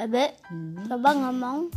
Abe, Hmm. coba ngomong